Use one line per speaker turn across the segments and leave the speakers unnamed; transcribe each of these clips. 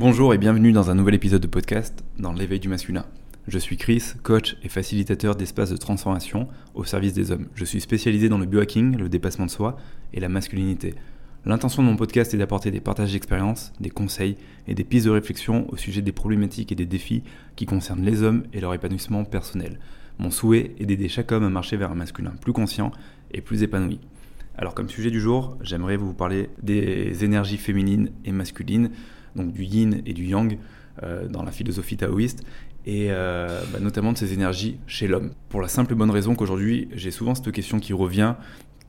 Bonjour et bienvenue dans un nouvel épisode de podcast dans l'éveil du masculin. Je suis Chris, coach et facilitateur d'espaces de transformation au service des hommes. Je suis spécialisé dans le biohacking, le dépassement de soi et la masculinité. L'intention de mon podcast est d'apporter des partages d'expériences, des conseils et des pistes de réflexion au sujet des problématiques et des défis qui concernent les hommes et leur épanouissement personnel. Mon souhait est d'aider chaque homme à marcher vers un masculin plus conscient et plus épanoui. Alors comme sujet du jour, j'aimerais vous parler des énergies féminines et masculines donc du yin et du yang euh, dans la philosophie taoïste, et euh, bah, notamment de ces énergies chez l'homme. Pour la simple et bonne raison qu'aujourd'hui, j'ai souvent cette question qui revient,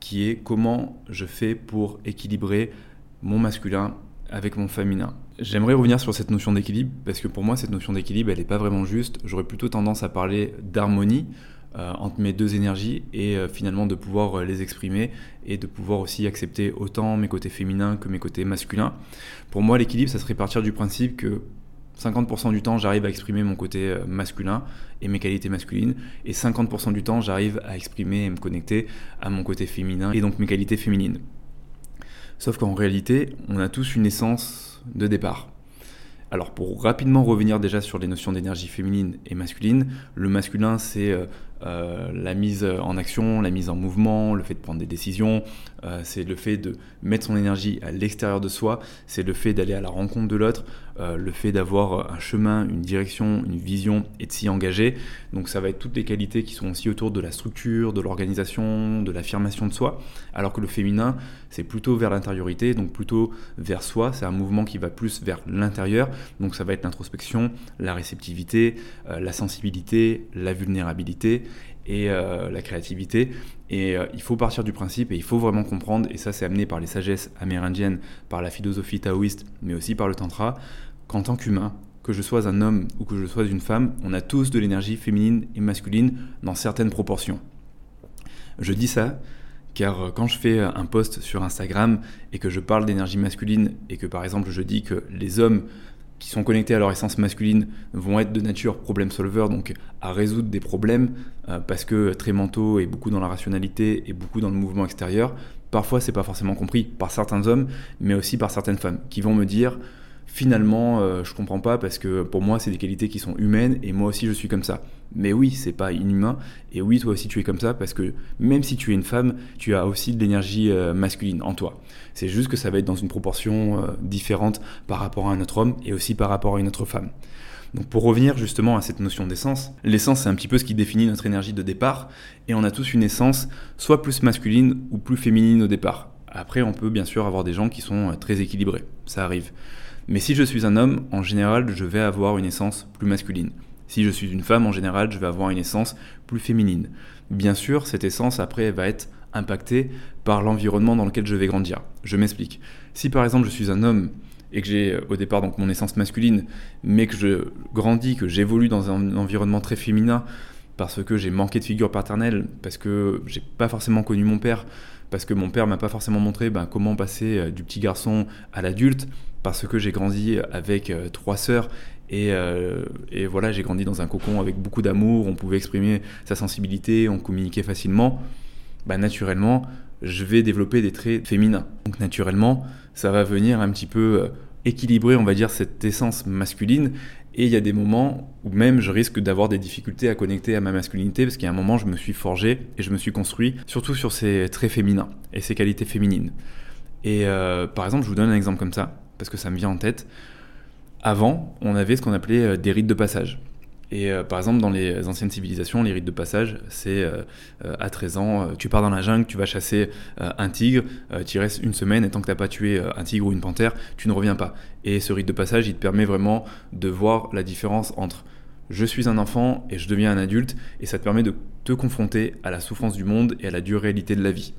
qui est comment je fais pour équilibrer mon masculin avec mon féminin? J'aimerais revenir sur cette notion d'équilibre, parce que pour moi, cette notion d'équilibre, elle n'est pas vraiment juste. J'aurais plutôt tendance à parler d'harmonie, entre mes deux énergies et euh, finalement de pouvoir euh, les exprimer et de pouvoir aussi accepter autant mes côtés féminins que mes côtés masculins. Pour moi, l'équilibre, ça serait partir du principe que 50% du temps, j'arrive à exprimer mon côté masculin et mes qualités masculines, et 50% du temps, j'arrive à exprimer et me connecter à mon côté féminin et donc mes qualités féminines. Sauf qu'en réalité, on a tous une essence de départ. Alors pour rapidement revenir déjà sur les notions d'énergie féminine et masculine, le masculin c'est euh, la mise en action, la mise en mouvement, le fait de prendre des décisions, euh, c'est le fait de mettre son énergie à l'extérieur de soi, c'est le fait d'aller à la rencontre de l'autre, euh, le fait d'avoir un chemin, une direction, une vision et de s'y engager. Donc ça va être toutes les qualités qui sont aussi autour de la structure, de l'organisation, de l'affirmation de soi, alors que le féminin c'est plutôt vers l'intériorité, donc plutôt vers soi, c'est un mouvement qui va plus vers l'intérieur, donc ça va être l'introspection, la réceptivité, la sensibilité, la vulnérabilité et euh, la créativité. Et euh, il faut partir du principe et il faut vraiment comprendre, et ça c'est amené par les sagesses amérindiennes, par la philosophie taoïste, mais aussi par le tantra, qu'en tant qu'humain, que je sois un homme ou que je sois une femme, on a tous de l'énergie féminine et masculine dans certaines proportions. Je dis ça car euh, quand je fais un post sur Instagram et que je parle d'énergie masculine et que par exemple je dis que les hommes qui sont connectés à leur essence masculine vont être de nature problem solver, donc à résoudre des problèmes, euh, parce que très mentaux et beaucoup dans la rationalité et beaucoup dans le mouvement extérieur. Parfois, c'est pas forcément compris par certains hommes, mais aussi par certaines femmes, qui vont me dire finalement, euh, je comprends pas parce que pour moi, c'est des qualités qui sont humaines et moi aussi, je suis comme ça. Mais oui, c'est pas inhumain. Et oui, toi aussi, tu es comme ça parce que même si tu es une femme, tu as aussi de l'énergie euh, masculine en toi. C'est juste que ça va être dans une proportion euh, différente par rapport à un autre homme et aussi par rapport à une autre femme. Donc pour revenir justement à cette notion d'essence, l'essence c'est un petit peu ce qui définit notre énergie de départ et on a tous une essence soit plus masculine ou plus féminine au départ. Après on peut bien sûr avoir des gens qui sont très équilibrés, ça arrive. Mais si je suis un homme, en général, je vais avoir une essence plus masculine. Si je suis une femme, en général, je vais avoir une essence plus féminine. Bien sûr, cette essence, après, va être impactée par l'environnement dans lequel je vais grandir. Je m'explique. Si par exemple, je suis un homme et que j'ai au départ donc mon essence masculine, mais que je grandis, que j'évolue dans un environnement très féminin, parce que j'ai manqué de figure paternelle, parce que j'ai pas forcément connu mon père, parce que mon père m'a pas forcément montré ben, comment passer euh, du petit garçon à l'adulte, parce que j'ai grandi avec euh, trois sœurs euh, et, voilà, j'ai grandi dans un cocon avec beaucoup d'amour, on pouvait exprimer sa sensibilité, on communiquait facilement. Ben, naturellement, je vais développer des traits féminins. Donc naturellement, ça va venir un petit peu équilibrer, on va dire, cette essence masculine. Et il y a des moments où même je risque d'avoir des difficultés à connecter à ma masculinité parce qu'il y a un moment, je me suis forgé et je me suis construit surtout sur ces traits féminins et ces qualités féminines. Et euh, par exemple, je vous donne un exemple comme ça parce que ça me vient en tête. Avant, on avait ce qu'on appelait euh, des rites de passage. Et euh, par exemple, dans les anciennes civilisations, les rites de passage, c'est euh, euh, à 13 ans, tu pars dans la jungle, tu vas chasser un tigre, tu y restes une semaine, et tant que tu n'as pas tué un tigre ou une panthère, tu ne reviens pas. Et ce rite de passage, il te permet vraiment de voir la différence entre je suis un enfant et je deviens un adulte, et ça te permet de te confronter à la souffrance du monde et à la dure réalité de la vie.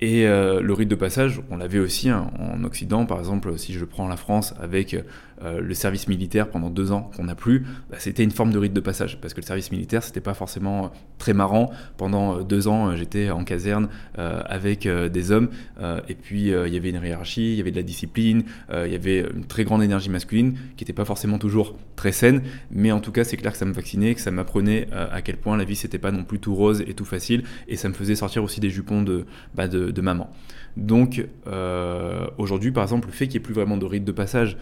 Et le rite de passage, on l'avait aussi hein, en Occident, par exemple, si je prends la France avec euh, le service militaire pendant deux ans qu'on n'a plus, bah, c'était une forme de rite de passage parce que le service militaire c'était pas forcément euh, très marrant. Pendant euh, deux ans, j'étais en caserne avec des hommes et puis il y avait une hiérarchie, il y avait de la discipline, il y avait une très grande énergie masculine qui n'était pas forcément toujours très saine, mais en tout cas c'est clair que ça me vaccinait, que ça m'apprenait à quel point la vie c'était pas non plus tout rose et tout facile et ça me faisait sortir aussi des jupons de, bah, de, maman. Donc aujourd'hui, par exemple, le fait qu'il n'y ait plus vraiment de rite de passage,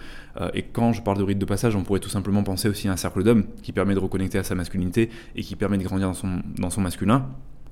et quand je parle de rite de passage, on pourrait tout simplement penser aussi à un cercle d'hommes qui permet de reconnecter à sa masculinité et qui permet de grandir dans son, dans son masculin.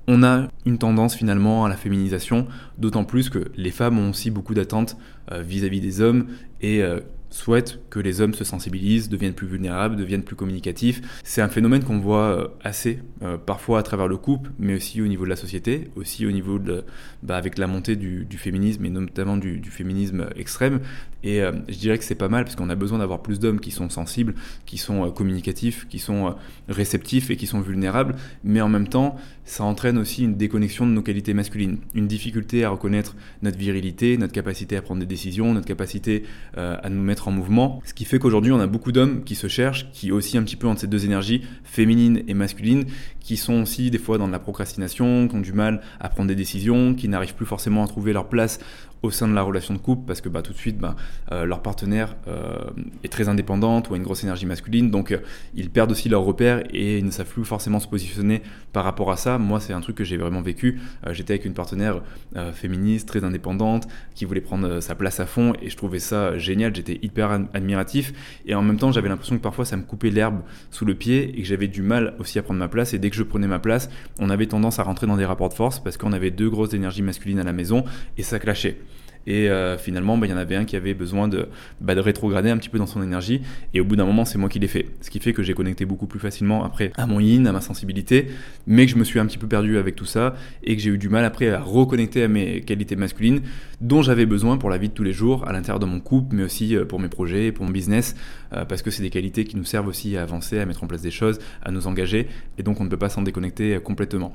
On a une tendance finalement à la féminisation, d'autant plus que les femmes ont aussi beaucoup d'attentes vis-à-vis des hommes et souhaite que les hommes se sensibilisent, deviennent plus vulnérables, deviennent plus communicatifs. C'est un phénomène qu'on voit euh, assez, euh, parfois à travers le couple, mais aussi au niveau de la société, aussi au niveau de, bah, avec la montée du, féminisme et notamment du, féminisme extrême. Et euh, je dirais que c'est pas mal parce qu'on a besoin d'avoir plus d'hommes qui sont sensibles, qui sont communicatifs, qui sont réceptifs et qui sont vulnérables, mais en même temps, ça entraîne aussi une déconnexion de nos qualités masculines, une difficulté à reconnaître notre virilité, notre capacité à prendre des décisions, notre capacité à nous mettre en mouvement. Ce qui fait qu'aujourd'hui, on a beaucoup d'hommes qui se cherchent, qui aussi un petit peu entre ces deux énergies, féminine et masculine, qui sont aussi des fois dans de la procrastination, qui ont du mal à prendre des décisions, qui n'arrivent plus forcément à trouver leur place au sein de la relation de couple parce que bah, tout de suite bah, euh, leur partenaire euh, est très indépendante ou a une grosse énergie masculine. Donc euh, ils perdent aussi leurs repères et ils ne savent plus forcément se positionner par rapport à ça. Moi c'est un truc que j'ai vraiment vécu. J'étais avec une partenaire féministe très indépendante qui voulait prendre sa place à fond et je trouvais ça génial. J'étais hyper admiratif et en même temps j'avais l'impression que parfois ça me coupait l'herbe sous le pied et que j'avais du mal aussi à prendre ma place. Et dès que je prenais ma place on avait tendance à rentrer dans des rapports de force parce qu'on avait deux grosses énergies masculines à la maison et ça clashait et euh, finalement, bah, il y en avait un qui avait besoin de, bah, de rétrograder un petit peu dans son énergie. Et au bout d'un moment, c'est moi qui l'ai fait. Ce qui fait que j'ai connecté beaucoup plus facilement après à mon yin, à ma sensibilité, mais que je me suis un petit peu perdu avec tout ça et que j'ai eu du mal après à reconnecter à mes qualités masculines dont j'avais besoin pour la vie de tous les jours, à l'intérieur de mon couple, mais aussi euh, pour mes projets, pour mon business, euh, parce que c'est des qualités qui nous servent aussi à avancer, à mettre en place des choses, à nous engager, et donc on ne peut pas s'en déconnecter complètement.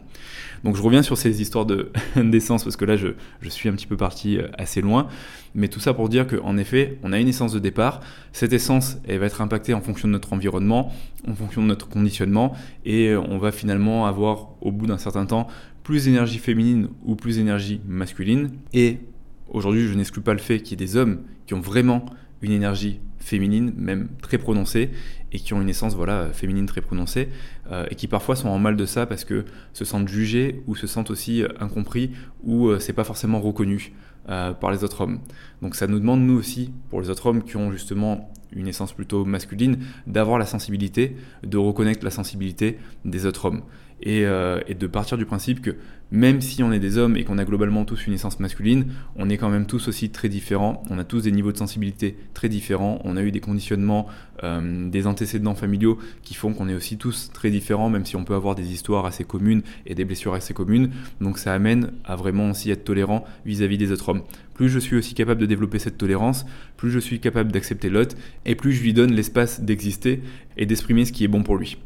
Donc je reviens sur ces histoires de d'essence, parce que là je, je suis un petit peu parti assez loin. Mais tout ça pour dire qu'en effet, on a une essence de départ. Cette essence, elle va être impactée en fonction de notre environnement, en fonction de notre conditionnement, et on va finalement avoir, au bout d'un certain temps, plus d'énergie féminine ou plus d'énergie masculine. Et aujourd'hui, je n'exclus pas le fait qu'il y ait des hommes qui ont vraiment une énergie féminine, même très prononcée, et qui ont une essence voilà, féminine très prononcée, euh, et qui parfois sont en mal de ça parce que se sentent jugés ou se sentent aussi incompris ou euh, c'est pas forcément reconnu. Euh, par les autres hommes. Donc ça nous demande, nous aussi, pour les autres hommes qui ont justement une essence plutôt masculine, d'avoir la sensibilité, de reconnaître la sensibilité des autres hommes. Et, euh, et, de partir du principe que même si on est des hommes et qu'on a globalement tous une essence masculine, on est quand même tous aussi très différents, on a tous des niveaux de sensibilité très différents, on a eu des conditionnements, euh, des antécédents familiaux qui font qu'on est aussi tous très différents, même si on peut avoir des histoires assez communes et des blessures assez communes. Donc ça amène à vraiment aussi être tolérant vis-à-vis -vis des autres hommes. Plus je suis aussi capable de développer cette tolérance, plus je suis capable d'accepter l'autre, et plus je lui donne l'espace d'exister et d'exprimer ce qui est bon pour lui.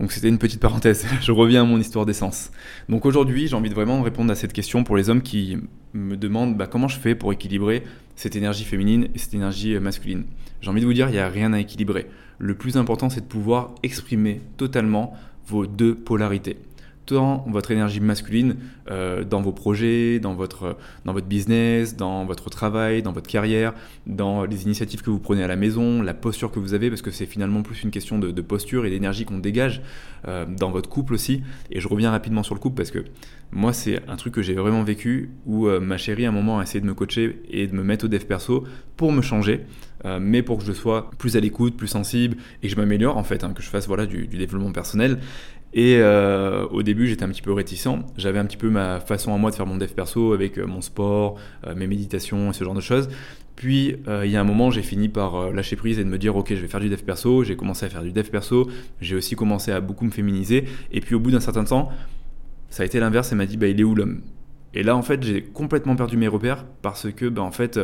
Donc c'était une petite parenthèse, je reviens à mon histoire d'essence. Donc aujourd'hui j'ai envie de vraiment répondre à cette question pour les hommes qui me demandent bah, comment je fais pour équilibrer cette énergie féminine et cette énergie masculine? J'ai envie de vous dire, il n'y a rien à équilibrer. Le plus important c'est de pouvoir exprimer totalement vos deux polarités tant votre énergie masculine euh, dans vos projets, dans votre, dans votre business, dans votre travail, dans votre carrière, dans les initiatives que vous prenez à la maison, la posture que vous avez, parce que c'est finalement plus une question de, posture et d'énergie qu'on dégage euh, dans votre couple aussi. Et je reviens rapidement sur le couple parce que moi, c'est un truc que j'ai vraiment vécu où euh, ma chérie, à un moment, a essayé de me coacher et de me mettre au dev perso pour me changer. mais pour que je sois plus à l'écoute, plus sensible et que je m'améliore en fait, hein, que je fasse voilà du, du développement personnel. Et euh, au début, j'étais un petit peu réticent. J'avais un petit peu ma façon à moi de faire mon dev perso avec euh, mon sport, euh, mes méditations et ce genre de choses. Puis, il y a un moment, j'ai fini par lâcher prise et de me dire, ok, je vais faire du dev perso. J'ai commencé à faire du dev perso. J'ai aussi commencé à beaucoup me féminiser. Et puis, au bout d'un certain temps, ça a été l'inverse. Elle m'a dit, bah, il est où l'homme? Et là, en fait, j'ai complètement perdu mes repères parce que, bah, en fait,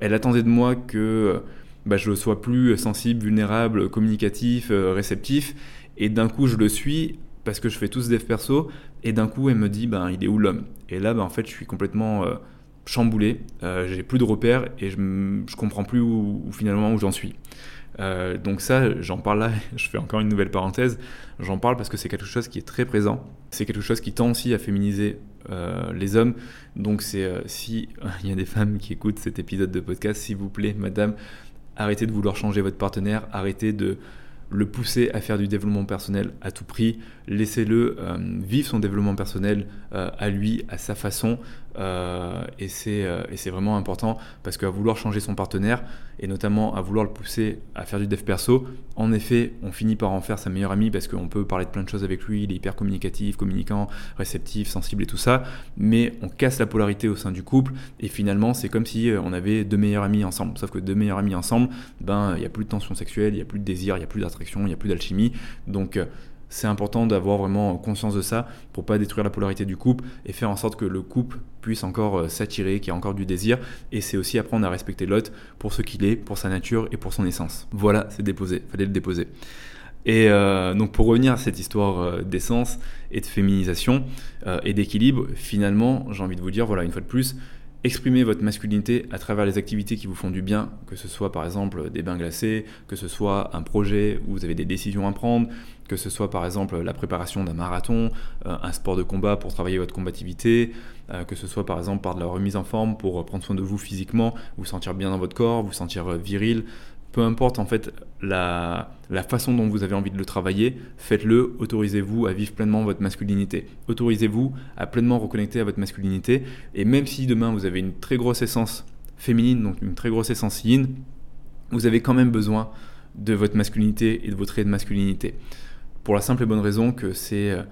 elle attendait de moi que bah, je sois plus sensible, vulnérable, communicatif, réceptif. Et d'un coup, je le suis parce que je fais tout ce dev perso. Et d'un coup, elle me dit, ben, il est où l'homme? Et là, ben, en fait, je suis complètement euh, chamboulé. Euh, j'ai plus de repères et je, je comprends plus où, finalement où j'en suis. Euh, donc ça, j'en parle là, je fais encore une nouvelle parenthèse, j'en parle parce que c'est quelque chose qui est très présent, c'est quelque chose qui tend aussi à féminiser les hommes, donc c'est si il y a des femmes qui écoutent cet épisode de podcast, s'il vous plaît, madame, arrêtez de vouloir changer votre partenaire, arrêtez de le pousser à faire du développement personnel à tout prix, laissez-le euh, vivre son développement personnel euh, à lui, à sa façon, euh, et c'est vraiment important parce qu'à vouloir changer son partenaire, et notamment à vouloir le pousser à faire du dev perso, en effet, on finit par en faire sa meilleure amie parce qu'on peut parler de plein de choses avec lui, il est hyper communicatif, communicant, réceptif, sensible et tout ça, mais on casse la polarité au sein du couple, et finalement, c'est comme si on avait deux meilleurs amis ensemble, sauf que deux meilleurs amis ensemble, ben, il n'y a plus de tension sexuelle, il n'y a plus de désir, il n'y a plus d'attraction, il n'y a plus d'alchimie, donc c'est important d'avoir vraiment conscience de ça pour pas détruire la polarité du couple et faire en sorte que le couple puisse encore euh, s'attirer, qu'il y ait encore du désir. Et c'est aussi apprendre à respecter l'autre pour ce qu'il est, pour sa nature et pour son essence. Voilà, c'est déposé, fallait le déposer. Et euh, donc pour revenir à cette histoire euh, d'essence et de féminisation et d'équilibre, finalement, j'ai envie de vous dire, voilà, une fois de plus, Exprimez votre masculinité à travers les activités qui vous font du bien, que ce soit par exemple des bains glacés, que ce soit un projet où vous avez des décisions à prendre, que ce soit par exemple la préparation d'un marathon, euh, un sport de combat pour travailler votre combativité, euh, que ce soit par exemple par de la remise en forme pour prendre soin de vous physiquement, vous sentir bien dans votre corps, vous sentir euh, viril, peu importe en fait la, façon dont vous avez envie de le travailler, faites-le, autorisez-vous à vivre pleinement votre masculinité. Autorisez-vous à pleinement reconnecter à votre masculinité. Et même si demain vous avez une très grosse essence féminine, donc une très grosse essence yin, vous avez quand même besoin de votre masculinité et de votre trait de masculinité. Pour la simple et bonne raison que c'est euh,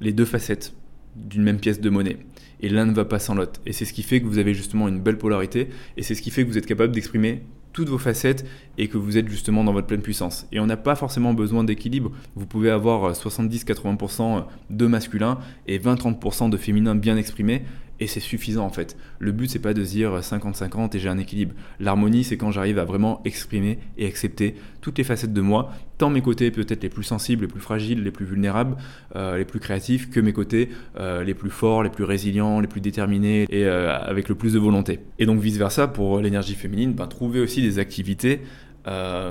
les deux facettes d'une même pièce de monnaie. Et l'un ne va pas sans l'autre. Et c'est ce qui fait que vous avez justement une belle polarité. Et c'est ce qui fait que vous êtes capable d'exprimer toutes vos facettes et que vous êtes justement dans votre pleine puissance. Et on n'a pas forcément besoin d'équilibre. Vous pouvez avoir 70-80% euh, de masculin et 20-30% de féminin bien exprimé et c'est suffisant en fait. Le but c'est pas de dire 50-50 et j'ai un équilibre. L'harmonie c'est quand j'arrive à vraiment exprimer et accepter toutes les facettes de moi, tant mes côtés peut-être les plus sensibles, les plus fragiles, les plus vulnérables, euh, les plus créatifs, que mes côtés euh, les plus forts, les plus résilients, les plus déterminés et euh, avec le plus de volonté. Et donc vice versa pour l'énergie féminine, ben, trouver aussi des activités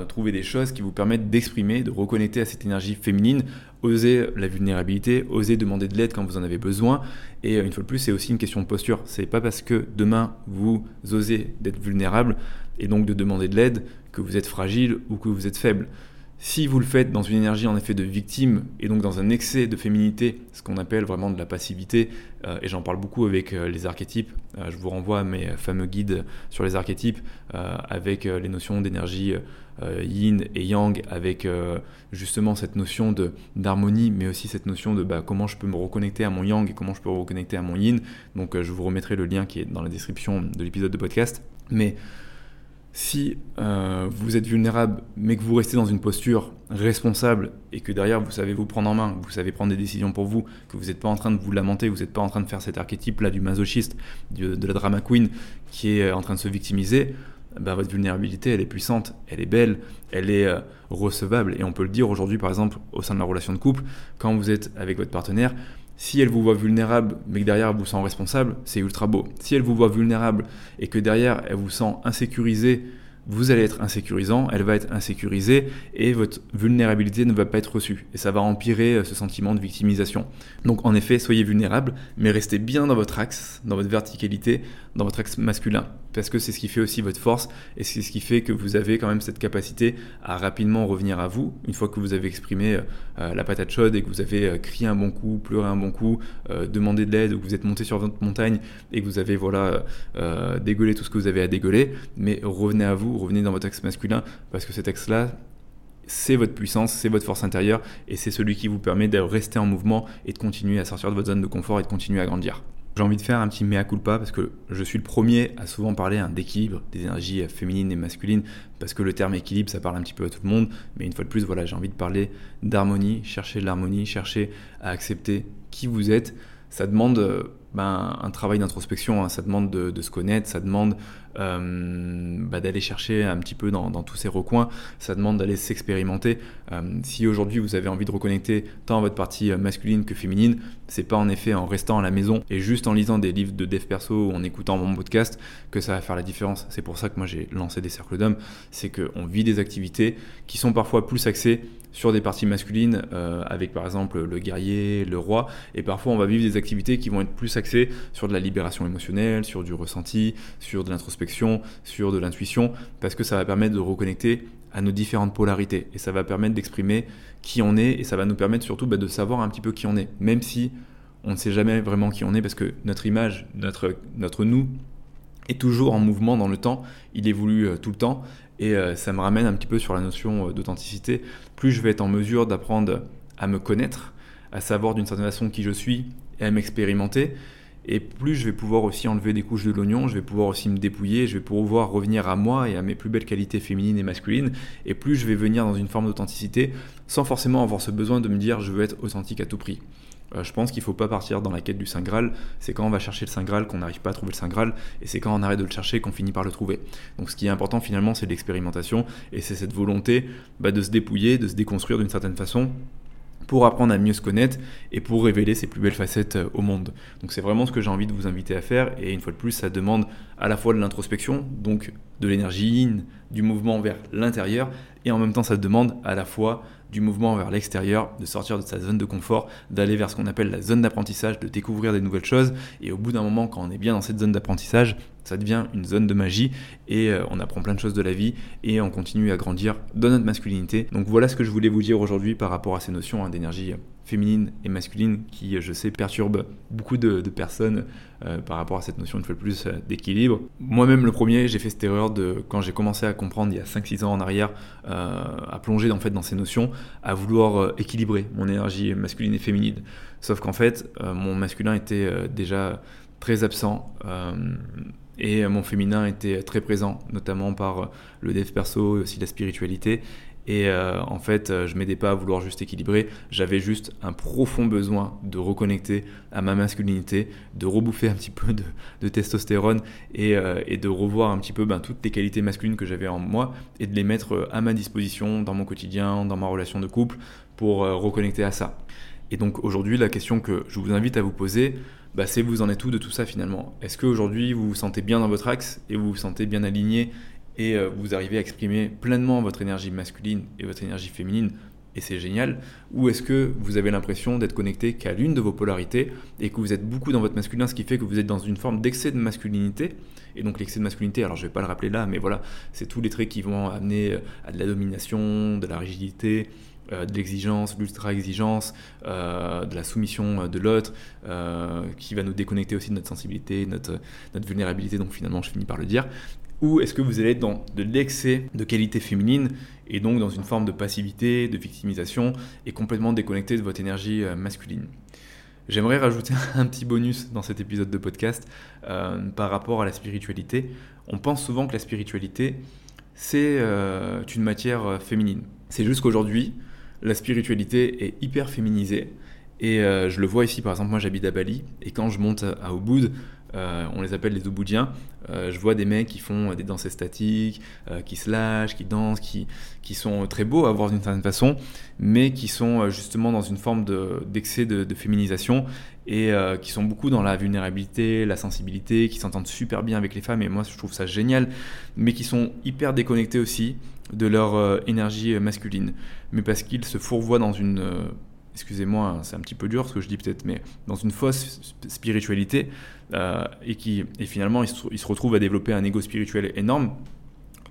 trouver des choses qui vous permettent d'exprimer, de reconnecter à cette énergie féminine, oser la vulnérabilité, oser demander de l'aide quand vous en avez besoin. Et une fois de plus, c'est aussi une question de posture. C'est pas parce que demain vous osez d'être vulnérable et donc de demander de l'aide que vous êtes fragile ou que vous êtes faible. Si vous le faites dans une énergie en effet de victime et donc dans un excès de féminité, ce qu'on appelle vraiment de la passivité, euh, et j'en parle beaucoup avec euh, les archétypes, euh, je vous renvoie à mes fameux guides sur les archétypes avec les notions d'énergie yin et yang, avec justement cette notion d'harmonie, mais aussi cette notion de bah, comment je peux me reconnecter à mon yang et comment je peux me reconnecter à mon yin. Donc je vous remettrai le lien qui est dans la description de l'épisode de podcast. Mais si euh, vous êtes vulnérable, mais que vous restez dans une posture responsable et que derrière vous savez vous prendre en main, vous savez prendre des décisions pour vous, que vous n'êtes pas en train de vous lamenter, vous n'êtes pas en train de faire cet archétype-là du masochiste, de, la drama queen qui est en train de se victimiser, ben votre vulnérabilité, elle est puissante, elle est belle, elle est euh, recevable. Et on peut le dire aujourd'hui, par exemple, au sein de la relation de couple, quand vous êtes avec votre partenaire, si elle vous voit vulnérable, mais que derrière elle vous sent responsable, c'est ultra beau. Si elle vous voit vulnérable et que derrière elle vous sent insécurisé, vous allez être insécurisant, elle va être insécurisée et votre vulnérabilité ne va pas être reçue. Et ça va empirer euh, ce sentiment de victimisation. Donc en effet, soyez vulnérable, mais restez bien dans votre axe, dans votre verticalité, dans votre axe masculin. Parce que c'est ce qui fait aussi votre force et c'est ce qui fait que vous avez quand même cette capacité à rapidement revenir à vous, une fois que vous avez exprimé euh, euh, la patate chaude et que vous avez crié un bon coup, pleuré un bon coup, demandé de l'aide, ou que vous êtes monté sur votre montagne et que vous avez voilà, dégueulé tout ce que vous avez à dégueuler. Mais revenez à vous, revenez dans votre axe masculin, parce que cet axe-là, c'est votre puissance, c'est votre force intérieure, et c'est celui qui vous permet de rester en mouvement et de continuer à sortir de votre zone de confort et de continuer à grandir. J'ai envie de faire un petit mea culpa parce que je suis le premier à souvent parler d'équilibre, des énergies féminines et masculines, parce que le terme équilibre, ça parle un petit peu à tout le monde, mais une fois de plus, voilà, j'ai envie de parler d'harmonie, chercher de l'harmonie, chercher à accepter qui vous êtes. Ça demande euh, ben, un travail d'introspection, hein. ça demande de, se connaître, ça demande euh, bah, d'aller chercher un petit peu dans, tous ces recoins, ça demande d'aller s'expérimenter. Euh, si aujourd'hui vous avez envie de reconnecter tant votre partie euh, masculine que féminine, c'est pas en effet en restant à la maison et juste en lisant des livres de dev perso ou en écoutant mon podcast que ça va faire la différence. C'est pour ça que moi j'ai lancé des cercles d'hommes, c'est qu'on vit des activités qui sont parfois plus axées sur des parties masculines, avec par exemple le guerrier, le roi, et parfois on va vivre des activités qui vont être plus axées sur de la libération émotionnelle, sur du ressenti, sur de l'introspection sur de l'intuition, parce que ça va permettre de reconnecter à nos différentes polarités. Et ça va permettre d'exprimer qui on est et ça va nous permettre surtout bah, de savoir un petit peu qui on est. Même si on ne sait jamais vraiment qui on est parce que notre image, notre, notre nous est toujours en mouvement dans le temps, il évolue euh, tout le temps et euh, ça me ramène un petit peu sur la notion euh, d'authenticité. Plus je vais être en mesure d'apprendre à me connaître, à savoir d'une certaine façon qui je suis et à m'expérimenter, et plus je vais pouvoir aussi enlever des couches de l'oignon, je vais pouvoir aussi me dépouiller, je vais pouvoir revenir à moi et à mes plus belles qualités féminines et masculines, et plus je vais venir dans une forme d'authenticité sans forcément avoir ce besoin de me dire je veux être authentique à tout prix. Euh, je pense qu'il ne faut pas partir dans la quête du Saint Graal. C'est quand on va chercher le Saint Graal qu'on n'arrive pas à trouver le Saint Graal, et c'est quand on arrête de le chercher qu'on finit par le trouver. Donc ce qui est important finalement, c'est l'expérimentation, et c'est cette volonté bah, de se dépouiller, de se déconstruire d'une certaine façon pour apprendre à mieux se connaître et pour révéler ses plus belles facettes euh, au monde. Donc c'est vraiment ce que j'ai envie de vous inviter à faire et une fois de plus ça demande à la fois de l'introspection, donc de l'énergie du mouvement vers l'intérieur et en même temps ça demande à la fois du mouvement vers l'extérieur, de sortir de sa zone de confort, d'aller vers ce qu'on appelle la zone d'apprentissage, de découvrir des nouvelles choses. Et au bout d'un moment, quand on est bien dans cette zone d'apprentissage, ça devient une zone de magie et euh, on apprend plein de choses de la vie et on continue à grandir dans notre masculinité. Donc voilà ce que je voulais vous dire aujourd'hui par rapport à ces notions hein, d'énergie féminine et masculine qui, je sais, perturbe beaucoup de, personnes euh, par rapport à cette notion, une fois de plus, euh, d'équilibre. Moi-même, le premier, j'ai fait cette erreur de, quand j'ai commencé à comprendre il y a 5-6 ans en arrière, euh, à plonger en fait dans ces notions, à vouloir équilibrer mon énergie masculine et féminine. Sauf qu'en fait, mon masculin était déjà très absent. Et mon féminin était très présent, notamment par le dev perso et aussi la spiritualité. Et euh, en fait, euh, je m'aidais pas à vouloir juste équilibrer. J'avais juste un profond besoin de reconnecter à ma masculinité, de rebouffer un petit peu de, testostérone euh, et, de revoir un petit peu ben, toutes les qualités masculines que j'avais en moi et de les mettre à ma disposition dans mon quotidien, dans ma relation de couple pour reconnecter à ça. Et donc aujourd'hui, la question que je vous invite à vous poser, bah, c'est vous en êtes où de tout ça finalement? Est-ce qu'aujourd'hui vous vous sentez bien dans votre axe et vous vous sentez bien aligné et euh, vous arrivez à exprimer pleinement votre énergie masculine et votre énergie féminine, et c'est génial, ou est-ce que vous avez l'impression d'être connecté qu'à l'une de vos polarités et que vous êtes beaucoup dans votre masculin, ce qui fait que vous êtes dans une forme d'excès de masculinité, et donc l'excès de masculinité, alors je ne vais pas le rappeler là, mais voilà, c'est tous les traits qui vont amener euh, à de la domination, de la rigidité, de l'exigence, l'ultra-exigence, de la soumission de l'autre, qui va nous déconnecter aussi de notre sensibilité, notre, notre vulnérabilité, donc finalement je finis par le dire. Ou est-ce que vous allez être dans de l'excès de qualité féminine et donc dans une forme de passivité, de victimisation et complètement déconnecté de votre énergie euh, masculine? J'aimerais rajouter un petit bonus dans cet épisode de podcast euh, par rapport à la spiritualité. On pense souvent que la spiritualité, c'est euh, une matière féminine. C'est juste qu'aujourd'hui, la spiritualité est hyper féminisée. Et je le vois ici, par exemple, moi j'habite à Bali, et quand je monte à Ubud, euh, on les appelle les Ubudjiens. Euh, je vois des mecs qui font des danses statiques, euh, qui se lâchent, qui dansent, qui, qui sont très beaux à voir d'une certaine façon, mais qui sont justement dans une forme d'excès de, féminisation et qui sont beaucoup dans la vulnérabilité, la sensibilité, qui s'entendent super bien avec les femmes, et moi je trouve ça génial, mais qui sont hyper déconnectés aussi de leur énergie masculine, mais parce qu'ils se fourvoient dans une excusez-moi, c'est un petit peu dur ce que je dis peut-être, mais dans une fausse spiritualité, euh, et qui et finalement il se, retrouve à développer un ego spirituel énorme,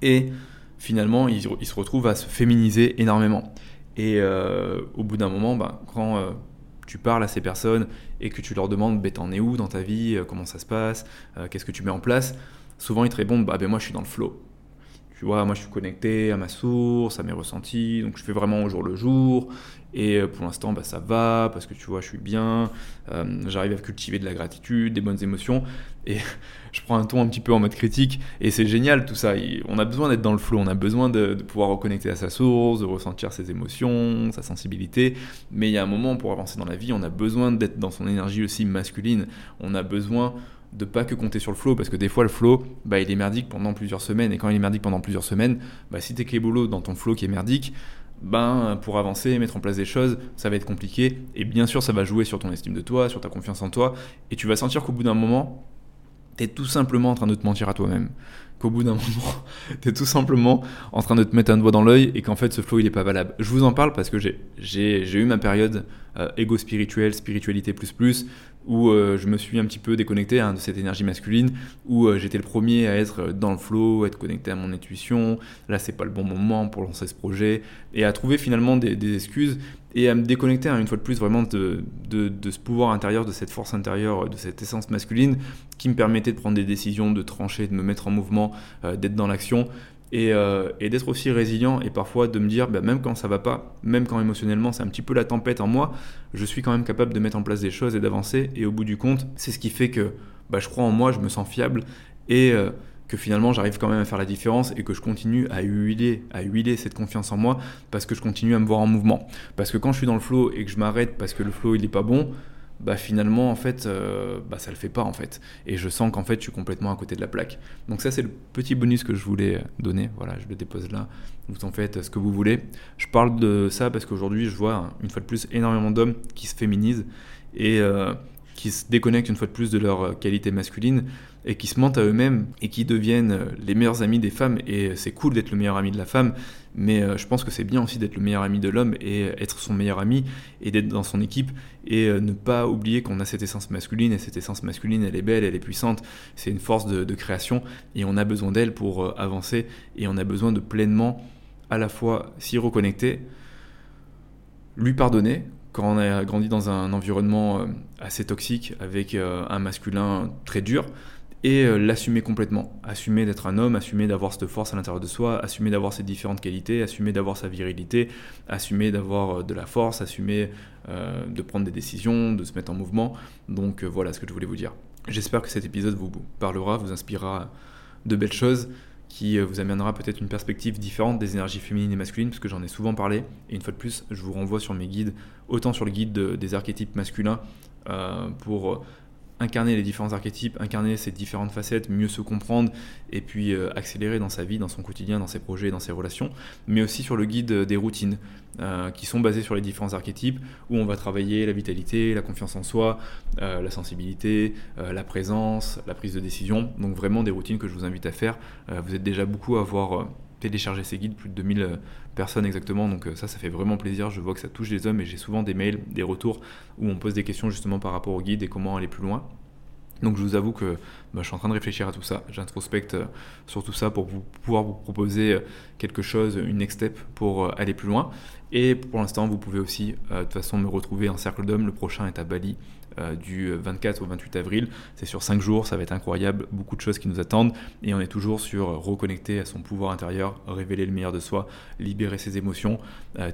et finalement il, se retrouve à se féminiser énormément. Et euh, au bout d'un moment, bah, quand euh, tu parles à ces personnes et que tu leur demandes bah, t'en es où dans ta vie, comment ça se passe, qu'est-ce que tu mets en place, souvent ils te répondent bah, ben moi je suis dans le flow. Tu vois, moi je suis connecté à ma source, à mes ressentis, donc je fais vraiment au jour le jour. Et euh, pour l'instant, bah, ça va, parce que tu vois, je suis bien, euh, j'arrive à cultiver de la gratitude, des bonnes émotions. Et je prends un ton un petit peu en mode critique, et c'est génial tout ça. On a besoin d'être dans le flow, on a besoin de, pouvoir reconnecter à sa source, de ressentir ses émotions, sa sensibilité. Mais il y a un moment pour avancer dans la vie, on a besoin d'être dans son énergie aussi masculine. On a besoin de pas que compter sur le flow parce que des fois le flow bah, il est merdique pendant plusieurs semaines et quand il est merdique pendant plusieurs semaines bah, si t'es boulot dans ton flow qui est merdique ben pour avancer mettre en place des choses ça va être compliqué et bien sûr ça va jouer sur ton estime de toi sur ta confiance en toi et tu vas sentir qu'au bout d'un moment t'es tout simplement en train de te mentir à toi-même. Qu'au bout d'un moment, t'es tout simplement en train de te mettre un doigt dans l'œil et qu'en fait ce flow il est pas valable. Je vous en parle parce que j'ai eu ma période euh, égo spirituel, spiritualité plus plus, où euh, je me suis un petit peu déconnecté hein, de cette énergie masculine, où euh, j'étais le premier à être dans le flow, à être connecté à mon intuition. Là, c'est pas le bon moment pour lancer ce projet, et à trouver finalement des, excuses et à me déconnecter hein, une fois de plus vraiment de, ce pouvoir intérieur, de cette force intérieure, de cette essence masculine qui me permettait de prendre des décisions, de trancher, de me mettre en mouvement, d'être dans l'action. Euh, et, d'être aussi résilient et parfois de me dire, bah, même quand ça va pas, même quand émotionnellement c'est un petit peu la tempête en moi, je suis quand même capable de mettre en place des choses et d'avancer. Et au bout du compte, c'est ce qui fait que bah, je crois en moi, je me sens fiable et euh, que finalement j'arrive quand même à faire la différence et que je continue à huiler, à huiler cette confiance en moi parce que je continue à me voir en mouvement. Parce que quand je suis dans le flow et que je m'arrête parce que le flow il est pas bon, bah finalement en fait euh, bah ça le fait pas en fait. Et je sens qu'en fait je suis complètement à côté de la plaque. Donc ça c'est le petit bonus que je voulais donner. Voilà je le dépose là. Vous en faites ce que vous voulez. Je parle de ça parce qu'aujourd'hui je vois une fois de plus énormément d'hommes qui se féminisent et euh, qui se déconnectent une fois de plus de leur qualité masculine et qui se mentent à eux-mêmes et qui deviennent les meilleurs amis des femmes. Et c'est cool d'être le meilleur ami de la femme, mais euh, je pense que c'est bien aussi d'être le meilleur ami de l'homme et être son meilleur ami et d'être dans son équipe et euh, ne pas oublier qu'on a cette essence masculine et cette essence masculine, elle est belle, elle est puissante, c'est une force de, création et on a besoin d'elle pour euh, avancer et on a besoin de pleinement à la fois s'y reconnecter, lui pardonner quand on a grandi dans un environnement assez toxique avec un masculin très dur, et euh, l'assumer complètement. Assumer d'être un homme, assumer d'avoir cette force à l'intérieur de soi, assumer d'avoir ces différentes qualités, assumer d'avoir sa virilité, assumer d'avoir euh, de la force, assumer euh, de prendre des décisions, de se mettre en mouvement. Donc voilà ce que je voulais vous dire. J'espère que cet épisode vous parlera, vous inspirera de belles choses qui vous amènera peut-être une perspective différente des énergies féminines et masculines, parce que j'en ai souvent parlé. Et une fois de plus, je vous renvoie sur mes guides, autant sur le guide des archétypes masculins, pour incarner les différents archétypes, incarner ces différentes facettes, mieux se comprendre et puis euh, accélérer dans sa vie, dans son quotidien, dans ses projets, dans ses relations, mais aussi sur le guide des routines euh, qui sont basées sur les différents archétypes où on va travailler la vitalité, la confiance en soi, euh, la sensibilité, la présence, la prise de décision. Donc vraiment des routines que je vous invite à faire. vous êtes déjà beaucoup à avoir téléchargé ces guides, plus de 2000 personnes exactement. Donc ça, ça fait vraiment plaisir. Je vois que ça touche les hommes et j'ai souvent des mails, des retours où on pose des questions justement par rapport au guide et comment aller plus loin. Donc je vous avoue que bah, je suis en train de réfléchir à tout ça. J'introspecte euh, sur tout ça pour pouvoir vous proposer euh, quelque chose, une next step pour euh, aller plus loin. Et pour l'instant, vous pouvez aussi de toute façon me retrouver en cercle d'hommes. Le prochain est à Bali du 24 au 28 avril. C'est sur 5 jours, ça va être incroyable, beaucoup de choses qui nous attendent. Et on est toujours sur reconnecter à son pouvoir intérieur, révéler le meilleur de soi, libérer ses émotions,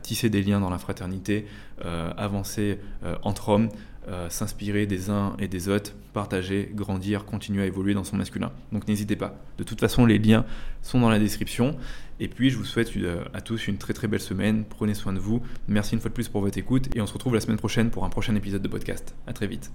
tisser des liens dans la fraternité, avancer entre hommes. Euh, s'inspirer des uns et des autres, partager, grandir, continuer à évoluer dans son masculin. Donc n'hésitez pas. De toute façon, les liens sont dans la description. Et puis, je vous souhaite euh, à tous une très très belle semaine. Prenez soin de vous. Merci une fois de plus pour votre écoute. Et on se retrouve la semaine prochaine pour un prochain épisode de podcast. À très vite.